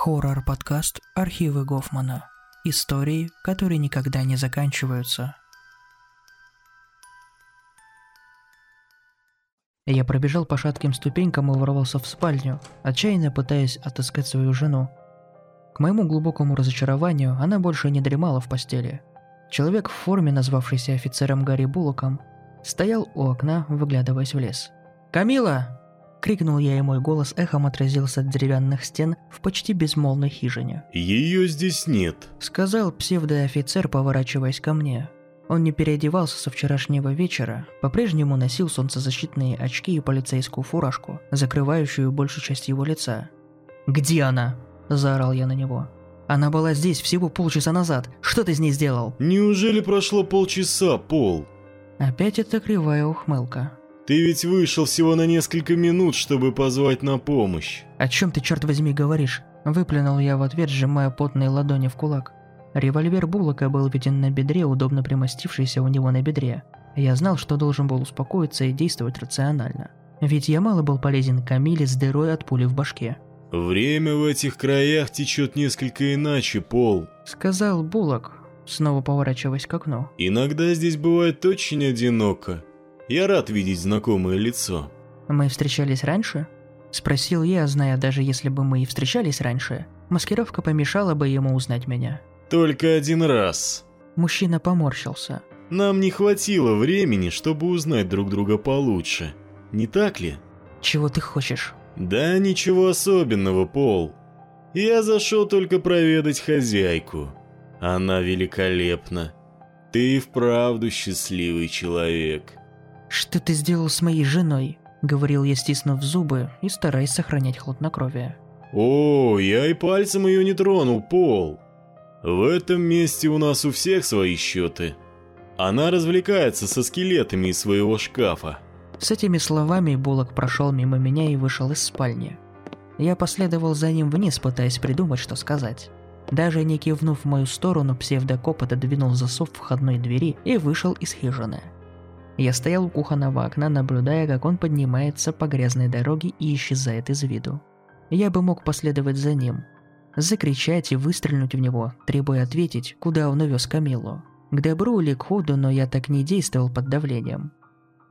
Хоррор-подкаст «Архивы Гофмана». Истории, которые никогда не заканчиваются. Я пробежал по шатким ступенькам и ворвался в спальню, отчаянно пытаясь отыскать свою жену. К моему глубокому разочарованию, она больше не дремала в постели. Человек в форме, назвавшийся офицером Гарри Буллоком, стоял у окна, выглядываясь в лес. «Камила!» Крикнул я, и мой голос эхом отразился от деревянных стен в почти безмолвной хижине. «Ее здесь нет», — сказал псевдоофицер, поворачиваясь ко мне. Он не переодевался со вчерашнего вечера, по-прежнему носил солнцезащитные очки и полицейскую фуражку, закрывающую большую часть его лица. «Где она?» – заорал я на него. «Она была здесь всего полчаса назад. Что ты с ней сделал?» «Неужели прошло полчаса, Пол?» Опять эта кривая ухмылка. Ты ведь вышел всего на несколько минут, чтобы позвать на помощь. О чем ты, черт возьми, говоришь? Выплюнул я в ответ, сжимая потные ладони в кулак. Револьвер Буллока был виден на бедре, удобно примостившийся у него на бедре. Я знал, что должен был успокоиться и действовать рационально. Ведь я мало был полезен Камиле с дырой от пули в башке. «Время в этих краях течет несколько иначе, Пол», — сказал Буллок, снова поворачиваясь к окну. «Иногда здесь бывает очень одиноко. Я рад видеть знакомое лицо. Мы встречались раньше? Спросил я, зная, даже если бы мы и встречались раньше, маскировка помешала бы ему узнать меня. Только один раз. Мужчина поморщился. Нам не хватило времени, чтобы узнать друг друга получше. Не так ли? Чего ты хочешь? Да ничего особенного, Пол. Я зашел только проведать хозяйку. Она великолепна. Ты и вправду счастливый человек. «Что ты сделал с моей женой?» — говорил я, стиснув зубы и стараясь сохранять хладнокровие. «О, я и пальцем ее не тронул, Пол. В этом месте у нас у всех свои счеты. Она развлекается со скелетами из своего шкафа». С этими словами Буллок прошел мимо меня и вышел из спальни. Я последовал за ним вниз, пытаясь придумать, что сказать. Даже не кивнув в мою сторону, псевдокоп отодвинул засов входной двери и вышел из хижины. Я стоял у кухонного окна, наблюдая, как он поднимается по грязной дороге и исчезает из виду. Я бы мог последовать за ним, закричать и выстрелить в него, требуя ответить, куда он увез Камилу. К добру или к ходу, но я так не действовал под давлением.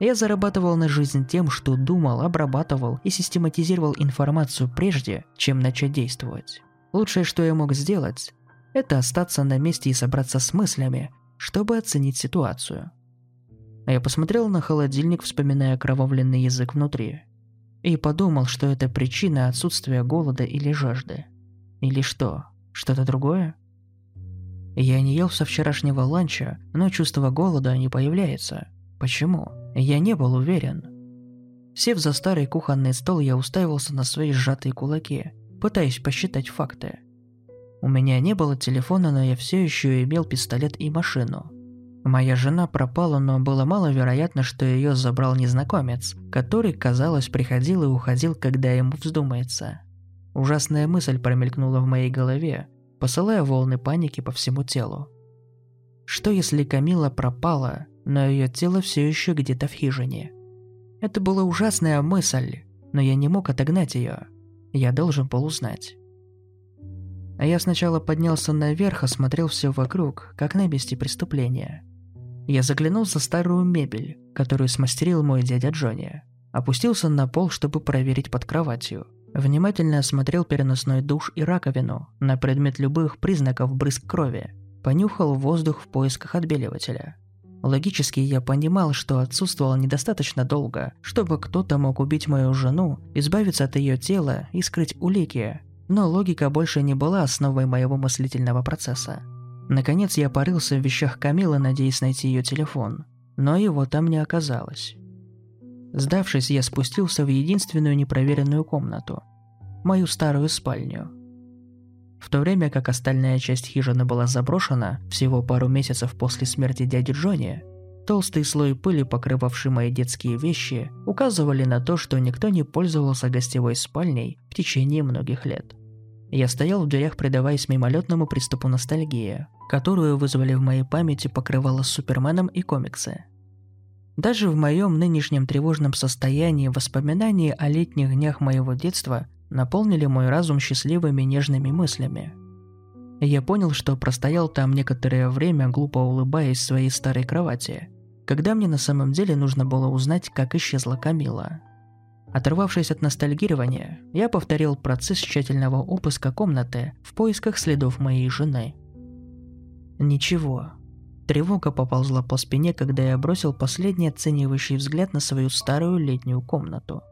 Я зарабатывал на жизнь тем, что думал, обрабатывал и систематизировал информацию прежде, чем начать действовать. Лучшее, что я мог сделать, это остаться на месте и собраться с мыслями, чтобы оценить ситуацию. А я посмотрел на холодильник, вспоминая кровавленный язык внутри. И подумал, что это причина отсутствия голода или жажды. Или что, что-то другое? Я не ел со вчерашнего ланча, но чувство голода не появляется. Почему? Я не был уверен. Сев за старый кухонный стол, я уставился на свои сжатые кулаки, пытаясь посчитать факты. У меня не было телефона, но я все еще имел пистолет и машину. Моя жена пропала, но было маловероятно, что ее забрал незнакомец, который, казалось, приходил и уходил, когда ему вздумается. Ужасная мысль промелькнула в моей голове, посылая волны паники по всему телу. Что если Камила пропала, но ее тело все еще где-то в хижине? Это была ужасная мысль, но я не мог отогнать ее. Я должен был узнать. А я сначала поднялся наверх, осмотрел все вокруг, как на месте преступления – я заглянул за старую мебель, которую смастерил мой дядя Джонни. Опустился на пол, чтобы проверить под кроватью. Внимательно осмотрел переносной душ и раковину на предмет любых признаков брызг крови. Понюхал воздух в поисках отбеливателя. Логически я понимал, что отсутствовал недостаточно долго, чтобы кто-то мог убить мою жену, избавиться от ее тела и скрыть улики. Но логика больше не была основой моего мыслительного процесса. Наконец я порылся в вещах Камилы, надеясь найти ее телефон, но его там не оказалось. Сдавшись, я спустился в единственную непроверенную комнату – мою старую спальню. В то время как остальная часть хижины была заброшена всего пару месяцев после смерти дяди Джонни, толстый слой пыли, покрывавший мои детские вещи, указывали на то, что никто не пользовался гостевой спальней в течение многих лет – я стоял в дверях, предаваясь мимолетному приступу ностальгии, которую вызвали в моей памяти покрывало с Суперменом и комиксы. Даже в моем нынешнем тревожном состоянии воспоминания о летних днях моего детства наполнили мой разум счастливыми нежными мыслями. Я понял, что простоял там некоторое время, глупо улыбаясь своей старой кровати, когда мне на самом деле нужно было узнать, как исчезла Камила. Оторвавшись от ностальгирования, я повторил процесс тщательного обыска комнаты в поисках следов моей жены. Ничего. Тревога поползла по спине, когда я бросил последний оценивающий взгляд на свою старую летнюю комнату.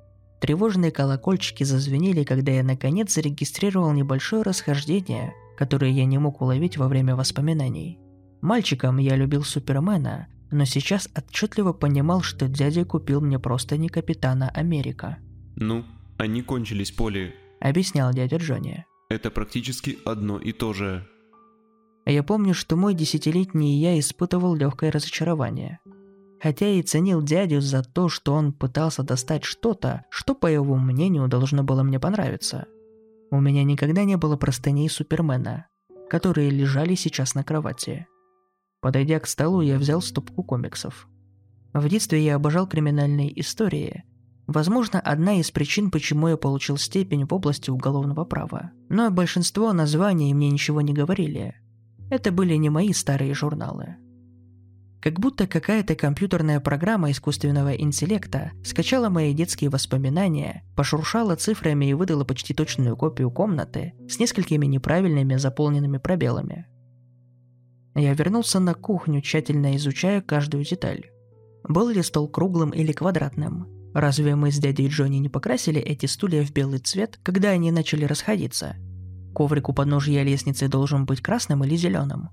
Тревожные колокольчики зазвенели, когда я наконец зарегистрировал небольшое расхождение, которое я не мог уловить во время воспоминаний. Мальчиком я любил Супермена, но сейчас отчетливо понимал, что дядя купил мне просто не Капитана Америка. «Ну, они кончились, Поли», — объяснял дядя Джонни. «Это практически одно и то же». Я помню, что мой десятилетний я испытывал легкое разочарование. Хотя и ценил дядю за то, что он пытался достать что-то, что, по его мнению, должно было мне понравиться. У меня никогда не было простыней Супермена, которые лежали сейчас на кровати. Подойдя к столу, я взял стопку комиксов. В детстве я обожал криминальные истории. Возможно, одна из причин, почему я получил степень в области уголовного права. Но большинство названий мне ничего не говорили. Это были не мои старые журналы. Как будто какая-то компьютерная программа искусственного интеллекта скачала мои детские воспоминания, пошуршала цифрами и выдала почти точную копию комнаты с несколькими неправильными заполненными пробелами. Я вернулся на кухню, тщательно изучая каждую деталь. Был ли стол круглым или квадратным? Разве мы с дядей Джонни не покрасили эти стулья в белый цвет, когда они начали расходиться? Коврик у подножья лестницы должен быть красным или зеленым?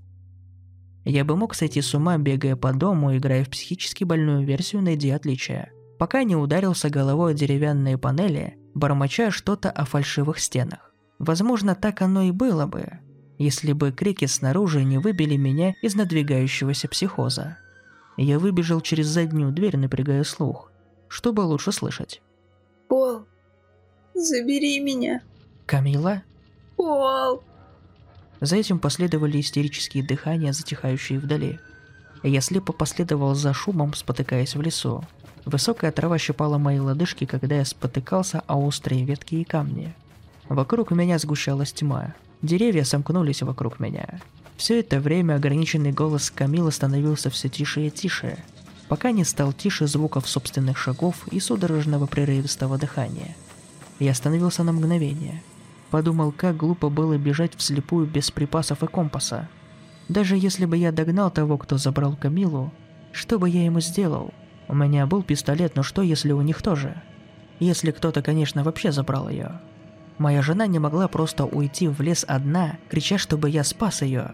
Я бы мог сойти с ума, бегая по дому, играя в психически больную версию «Найди отличия», пока не ударился головой о деревянные панели, бормоча что-то о фальшивых стенах. Возможно, так оно и было бы, если бы крики снаружи не выбили меня из надвигающегося психоза. Я выбежал через заднюю дверь, напрягая слух, чтобы лучше слышать. «Пол, забери меня!» «Камила?» «Пол!» За этим последовали истерические дыхания, затихающие вдали. Я слепо последовал за шумом, спотыкаясь в лесу. Высокая трава щипала мои лодыжки, когда я спотыкался о острые ветки и камни. Вокруг меня сгущалась тьма. Деревья сомкнулись вокруг меня. Все это время ограниченный голос Камилы становился все тише и тише, пока не стал тише звуков собственных шагов и судорожного прерывистого дыхания. Я остановился на мгновение. Подумал, как глупо было бежать вслепую без припасов и компаса. Даже если бы я догнал того, кто забрал Камилу, что бы я ему сделал? У меня был пистолет, но что если у них тоже? Если кто-то, конечно, вообще забрал ее. Моя жена не могла просто уйти в лес одна, крича, чтобы я спас ее,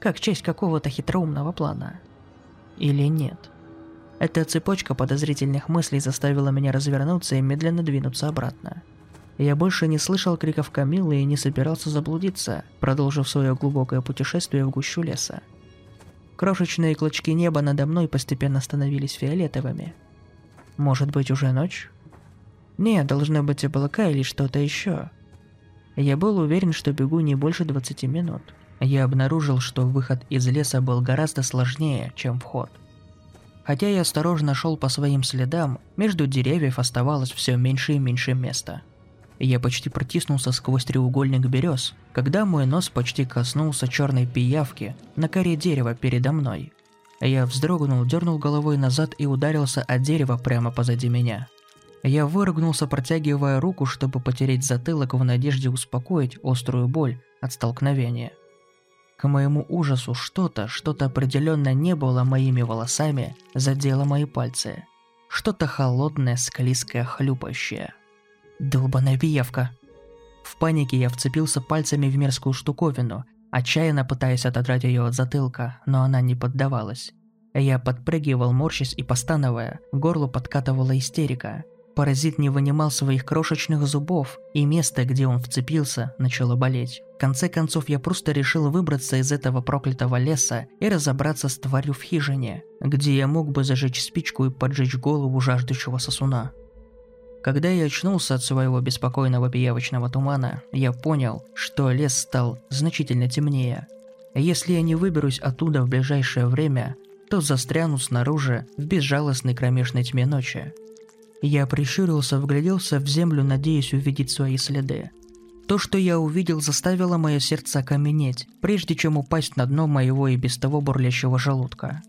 как часть какого-то хитроумного плана. Или нет? Эта цепочка подозрительных мыслей заставила меня развернуться и медленно двинуться обратно. Я больше не слышал криков Камилы и не собирался заблудиться, продолжив свое глубокое путешествие в гущу леса. Крошечные клочки неба надо мной постепенно становились фиолетовыми. Может быть, уже ночь? Нет, должно быть облака или что-то еще. Я был уверен, что бегу не больше 20 минут. Я обнаружил, что выход из леса был гораздо сложнее, чем вход. Хотя я осторожно шел по своим следам, между деревьев оставалось все меньше и меньше места. Я почти протиснулся сквозь треугольник берез, когда мой нос почти коснулся черной пиявки на коре дерева передо мной. Я вздрогнул, дернул головой назад и ударился о дерево прямо позади меня. Я выругнулся, протягивая руку, чтобы потереть затылок в надежде успокоить острую боль от столкновения. К моему ужасу что-то, что-то определенно не было моими волосами, задело мои пальцы. Что-то холодное, склизкое, хлюпающее. Долбаная пиявка. В панике я вцепился пальцами в мерзкую штуковину, отчаянно пытаясь отодрать ее от затылка, но она не поддавалась. Я подпрыгивал, морщась и постановая, горло подкатывала истерика – Паразит не вынимал своих крошечных зубов, и место, где он вцепился, начало болеть. В конце концов, я просто решил выбраться из этого проклятого леса и разобраться с тварью в хижине, где я мог бы зажечь спичку и поджечь голову жаждущего сосуна. Когда я очнулся от своего беспокойного пиявочного тумана, я понял, что лес стал значительно темнее. Если я не выберусь оттуда в ближайшее время, то застряну снаружи в безжалостной кромешной тьме ночи. Я прищурился, вгляделся в землю, надеясь увидеть свои следы. То, что я увидел, заставило мое сердце окаменеть, прежде чем упасть на дно моего и без того бурлящего желудка.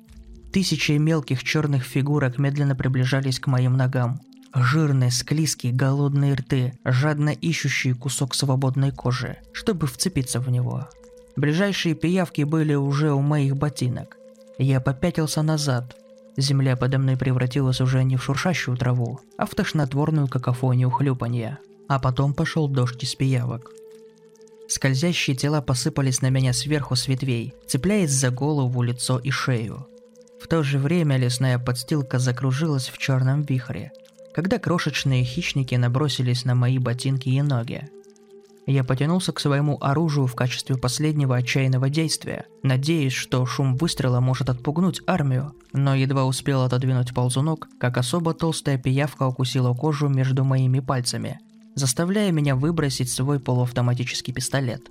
Тысячи мелких черных фигурок медленно приближались к моим ногам. Жирные, склизкие, голодные рты, жадно ищущие кусок свободной кожи, чтобы вцепиться в него. Ближайшие пиявки были уже у моих ботинок. Я попятился назад. Земля подо мной превратилась уже не в шуршащую траву, а в тошнотворную какофонию хлюпанья. А потом пошел дождь из пиявок. Скользящие тела посыпались на меня сверху с ветвей, цепляясь за голову, лицо и шею. В то же время лесная подстилка закружилась в черном вихре, когда крошечные хищники набросились на мои ботинки и ноги. Я потянулся к своему оружию в качестве последнего отчаянного действия, надеясь, что шум выстрела может отпугнуть армию, но едва успел отодвинуть ползунок, как особо толстая пиявка укусила кожу между моими пальцами, заставляя меня выбросить свой полуавтоматический пистолет.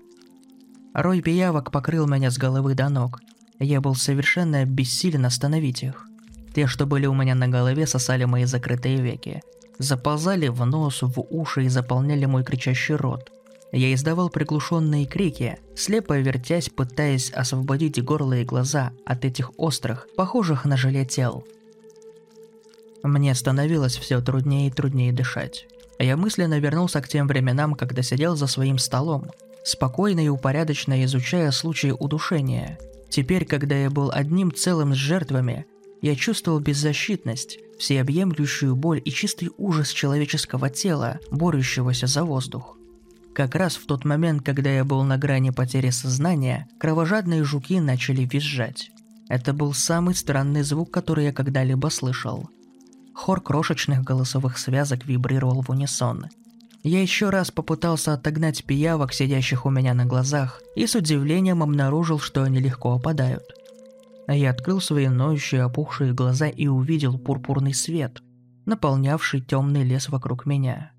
Рой пиявок покрыл меня с головы до ног. Я был совершенно бессилен остановить их. Те, что были у меня на голове, сосали мои закрытые веки. Заползали в нос, в уши и заполняли мой кричащий рот. Я издавал приглушенные крики, слепо вертясь, пытаясь освободить горло и глаза от этих острых, похожих на желе тел. Мне становилось все труднее и труднее дышать. Я мысленно вернулся к тем временам, когда сидел за своим столом, спокойно и упорядоченно изучая случаи удушения. Теперь, когда я был одним целым с жертвами, я чувствовал беззащитность, всеобъемлющую боль и чистый ужас человеческого тела, борющегося за воздух. Как раз в тот момент, когда я был на грани потери сознания, кровожадные жуки начали визжать. Это был самый странный звук, который я когда-либо слышал. Хор крошечных голосовых связок вибрировал в унисон. Я еще раз попытался отогнать пиявок, сидящих у меня на глазах, и с удивлением обнаружил, что они легко опадают. Я открыл свои ноющие опухшие глаза и увидел пурпурный свет, наполнявший темный лес вокруг меня.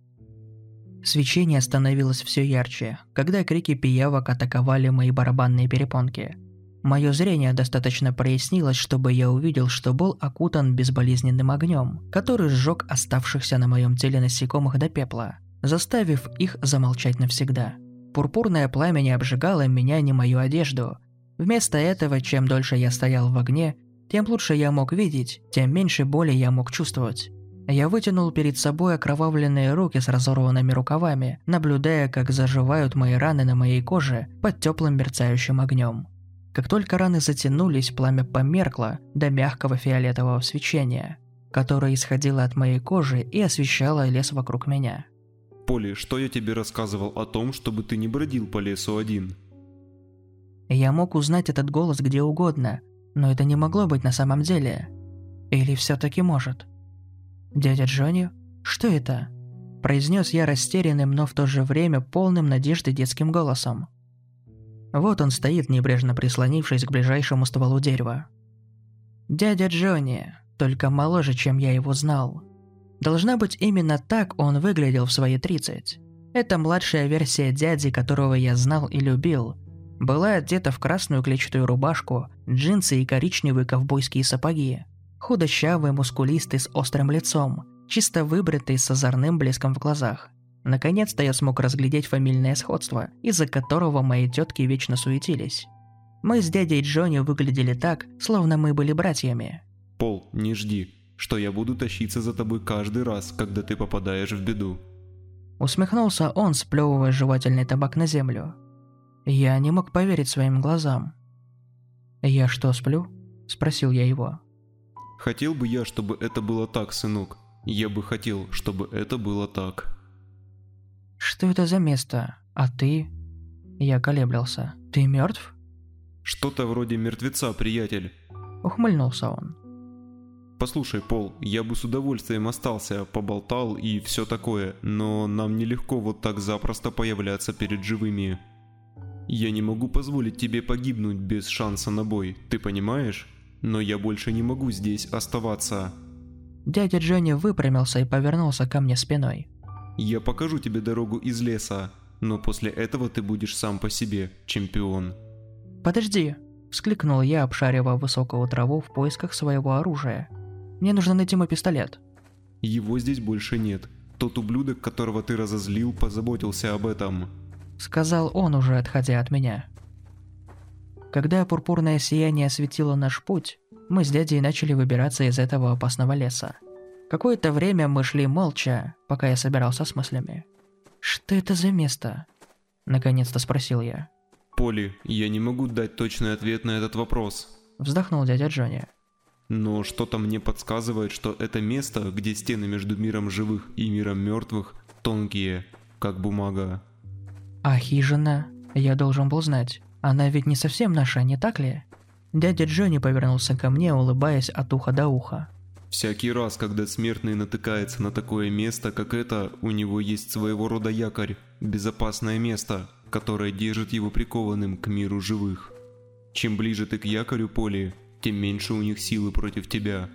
Свечение становилось все ярче, когда крики пиявок атаковали мои барабанные перепонки – Мое зрение достаточно прояснилось, чтобы я увидел, что был окутан безболезненным огнем, который сжег оставшихся на моем теле насекомых до пепла, заставив их замолчать навсегда. Пурпурное пламя не обжигало меня ни мою одежду. Вместо этого, чем дольше я стоял в огне, тем лучше я мог видеть, тем меньше боли я мог чувствовать. Я вытянул перед собой окровавленные руки с разорванными рукавами, наблюдая, как заживают мои раны на моей коже под теплым мерцающим огнем. Как только раны затянулись, пламя померкло до мягкого фиолетового свечения, которое исходило от моей кожи и освещало лес вокруг меня. Поли, что я тебе рассказывал о том, чтобы ты не бродил по лесу один? Я мог узнать этот голос где угодно, но это не могло быть на самом деле. Или все-таки может? Дядя Джонни? Что это? Произнес я растерянным, но в то же время полным надежды детским голосом. Вот он стоит, небрежно прислонившись к ближайшему стволу дерева. Дядя Джонни, только моложе, чем я его знал. Должна быть, именно так он выглядел в свои 30. Это младшая версия дяди, которого я знал и любил. Была одета в красную клетчатую рубашку, джинсы и коричневые ковбойские сапоги. Худощавый, мускулистый, с острым лицом, чисто выбритый, с озорным блеском в глазах. Наконец-то я смог разглядеть фамильное сходство, из-за которого мои тетки вечно суетились. Мы с дядей Джонни выглядели так, словно мы были братьями. Пол, не жди, что я буду тащиться за тобой каждый раз, когда ты попадаешь в беду. Усмехнулся он, сплевывая жевательный табак на землю. Я не мог поверить своим глазам. «Я что, сплю?» – спросил я его. «Хотел бы я, чтобы это было так, сынок. Я бы хотел, чтобы это было так». Что это за место? А ты? Я колеблился. Ты мертв? Что-то вроде мертвеца, приятель. Ухмыльнулся он. Послушай, Пол, я бы с удовольствием остался, поболтал и все такое, но нам нелегко вот так запросто появляться перед живыми. Я не могу позволить тебе погибнуть без шанса на бой, ты понимаешь? Но я больше не могу здесь оставаться. Дядя Джонни выпрямился и повернулся ко мне спиной. Я покажу тебе дорогу из леса, но после этого ты будешь сам по себе, чемпион. Подожди, вскликнул я, обшаривая высокую траву в поисках своего оружия. Мне нужно найти мой пистолет. Его здесь больше нет. Тот ублюдок, которого ты разозлил, позаботился об этом. Сказал он уже, отходя от меня. Когда пурпурное сияние осветило наш путь, мы с дядей начали выбираться из этого опасного леса. Какое-то время мы шли молча, пока я собирался с мыслями. «Что это за место?» Наконец-то спросил я. Поли, я не могу дать точный ответ на этот вопрос. Вздохнул дядя Джонни. Но что-то мне подсказывает, что это место, где стены между миром живых и миром мертвых тонкие, как бумага. А хижина? Я должен был знать. Она ведь не совсем наша, не так ли? Дядя Джонни повернулся ко мне, улыбаясь от уха до уха. Всякий раз, когда смертный натыкается на такое место, как это, у него есть своего рода якорь, безопасное место, которое держит его прикованным к миру живых. Чем ближе ты к якорю, Поли, тем меньше у них силы против тебя.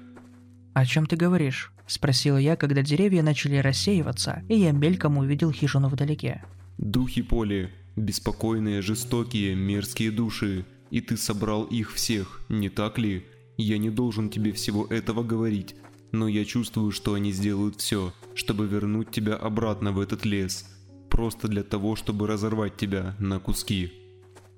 «О чем ты говоришь?» – спросила я, когда деревья начали рассеиваться, и я мельком увидел хижину вдалеке. «Духи Поли, беспокойные, жестокие, мерзкие души, и ты собрал их всех, не так ли?» Я не должен тебе всего этого говорить, но я чувствую, что они сделают все, чтобы вернуть тебя обратно в этот лес. Просто для того, чтобы разорвать тебя на куски.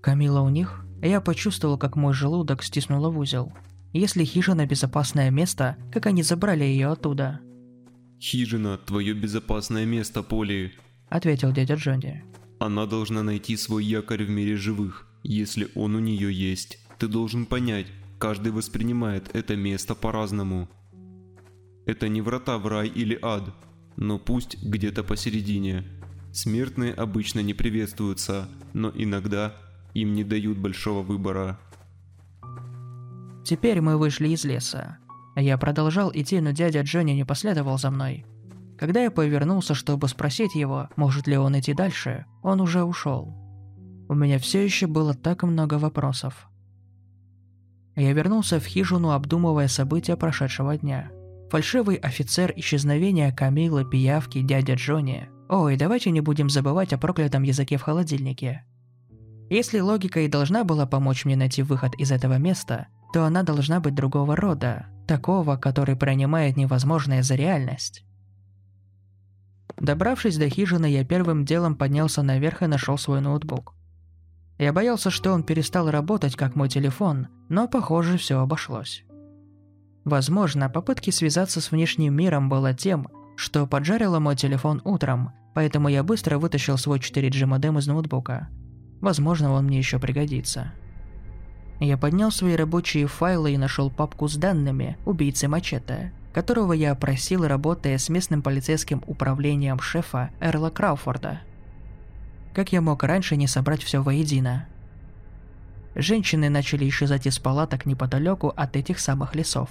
Камила у них? Я почувствовал, как мой желудок стиснуло в узел. Если хижина безопасное место, как они забрали ее оттуда? Хижина – твое безопасное место, Поли. Ответил дядя Джонни. Она должна найти свой якорь в мире живых, если он у нее есть. Ты должен понять, Каждый воспринимает это место по-разному. Это не врата в рай или ад, но пусть где-то посередине. Смертные обычно не приветствуются, но иногда им не дают большого выбора. Теперь мы вышли из леса. Я продолжал идти, но дядя Джонни не последовал за мной. Когда я повернулся, чтобы спросить его, может ли он идти дальше, он уже ушел. У меня все еще было так много вопросов. Я вернулся в хижину, обдумывая события прошедшего дня. Фальшивый офицер исчезновения Камилы, пиявки, дядя Джонни. Ой, давайте не будем забывать о проклятом языке в холодильнике. Если логика и должна была помочь мне найти выход из этого места, то она должна быть другого рода, такого, который принимает невозможное за реальность. Добравшись до хижины, я первым делом поднялся наверх и нашел свой ноутбук. Я боялся, что он перестал работать, как мой телефон, но, похоже, все обошлось. Возможно, попытки связаться с внешним миром было тем, что поджарило мой телефон утром, поэтому я быстро вытащил свой 4G модем из ноутбука. Возможно, он мне еще пригодится. Я поднял свои рабочие файлы и нашел папку с данными убийцы Мачете, которого я опросил, работая с местным полицейским управлением шефа Эрла Крауфорда – как я мог раньше не собрать все воедино? Женщины начали исчезать из палаток неподалеку от этих самых лесов.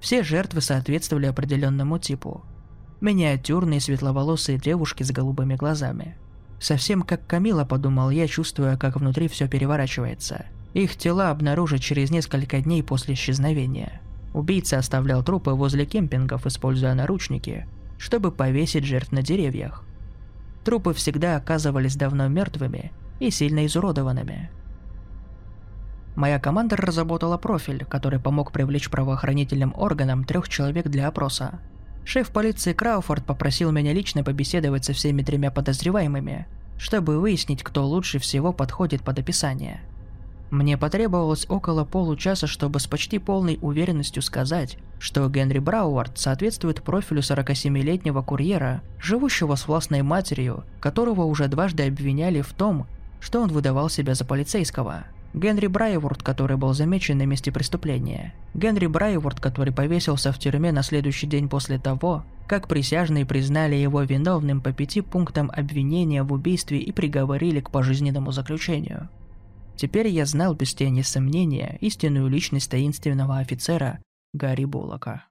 Все жертвы соответствовали определенному типу. Миниатюрные светловолосые девушки с голубыми глазами. Совсем как Камила, подумал я, чувствуя, как внутри все переворачивается. Их тела обнаружат через несколько дней после исчезновения. Убийца оставлял трупы возле кемпингов, используя наручники, чтобы повесить жертв на деревьях. Трупы всегда оказывались давно мертвыми и сильно изуродованными. Моя команда разработала профиль, который помог привлечь правоохранительным органам трех человек для опроса. Шеф полиции Крауфорд попросил меня лично побеседовать со всеми тремя подозреваемыми, чтобы выяснить, кто лучше всего подходит под описание – мне потребовалось около получаса, чтобы с почти полной уверенностью сказать, что Генри Брауард соответствует профилю 47-летнего курьера, живущего с властной матерью, которого уже дважды обвиняли в том, что он выдавал себя за полицейского. Генри Брайворд, который был замечен на месте преступления. Генри Брайворд, который повесился в тюрьме на следующий день после того, как присяжные признали его виновным по пяти пунктам обвинения в убийстве и приговорили к пожизненному заключению. Теперь я знал без тени сомнения истинную личность таинственного офицера Гарри Буллока.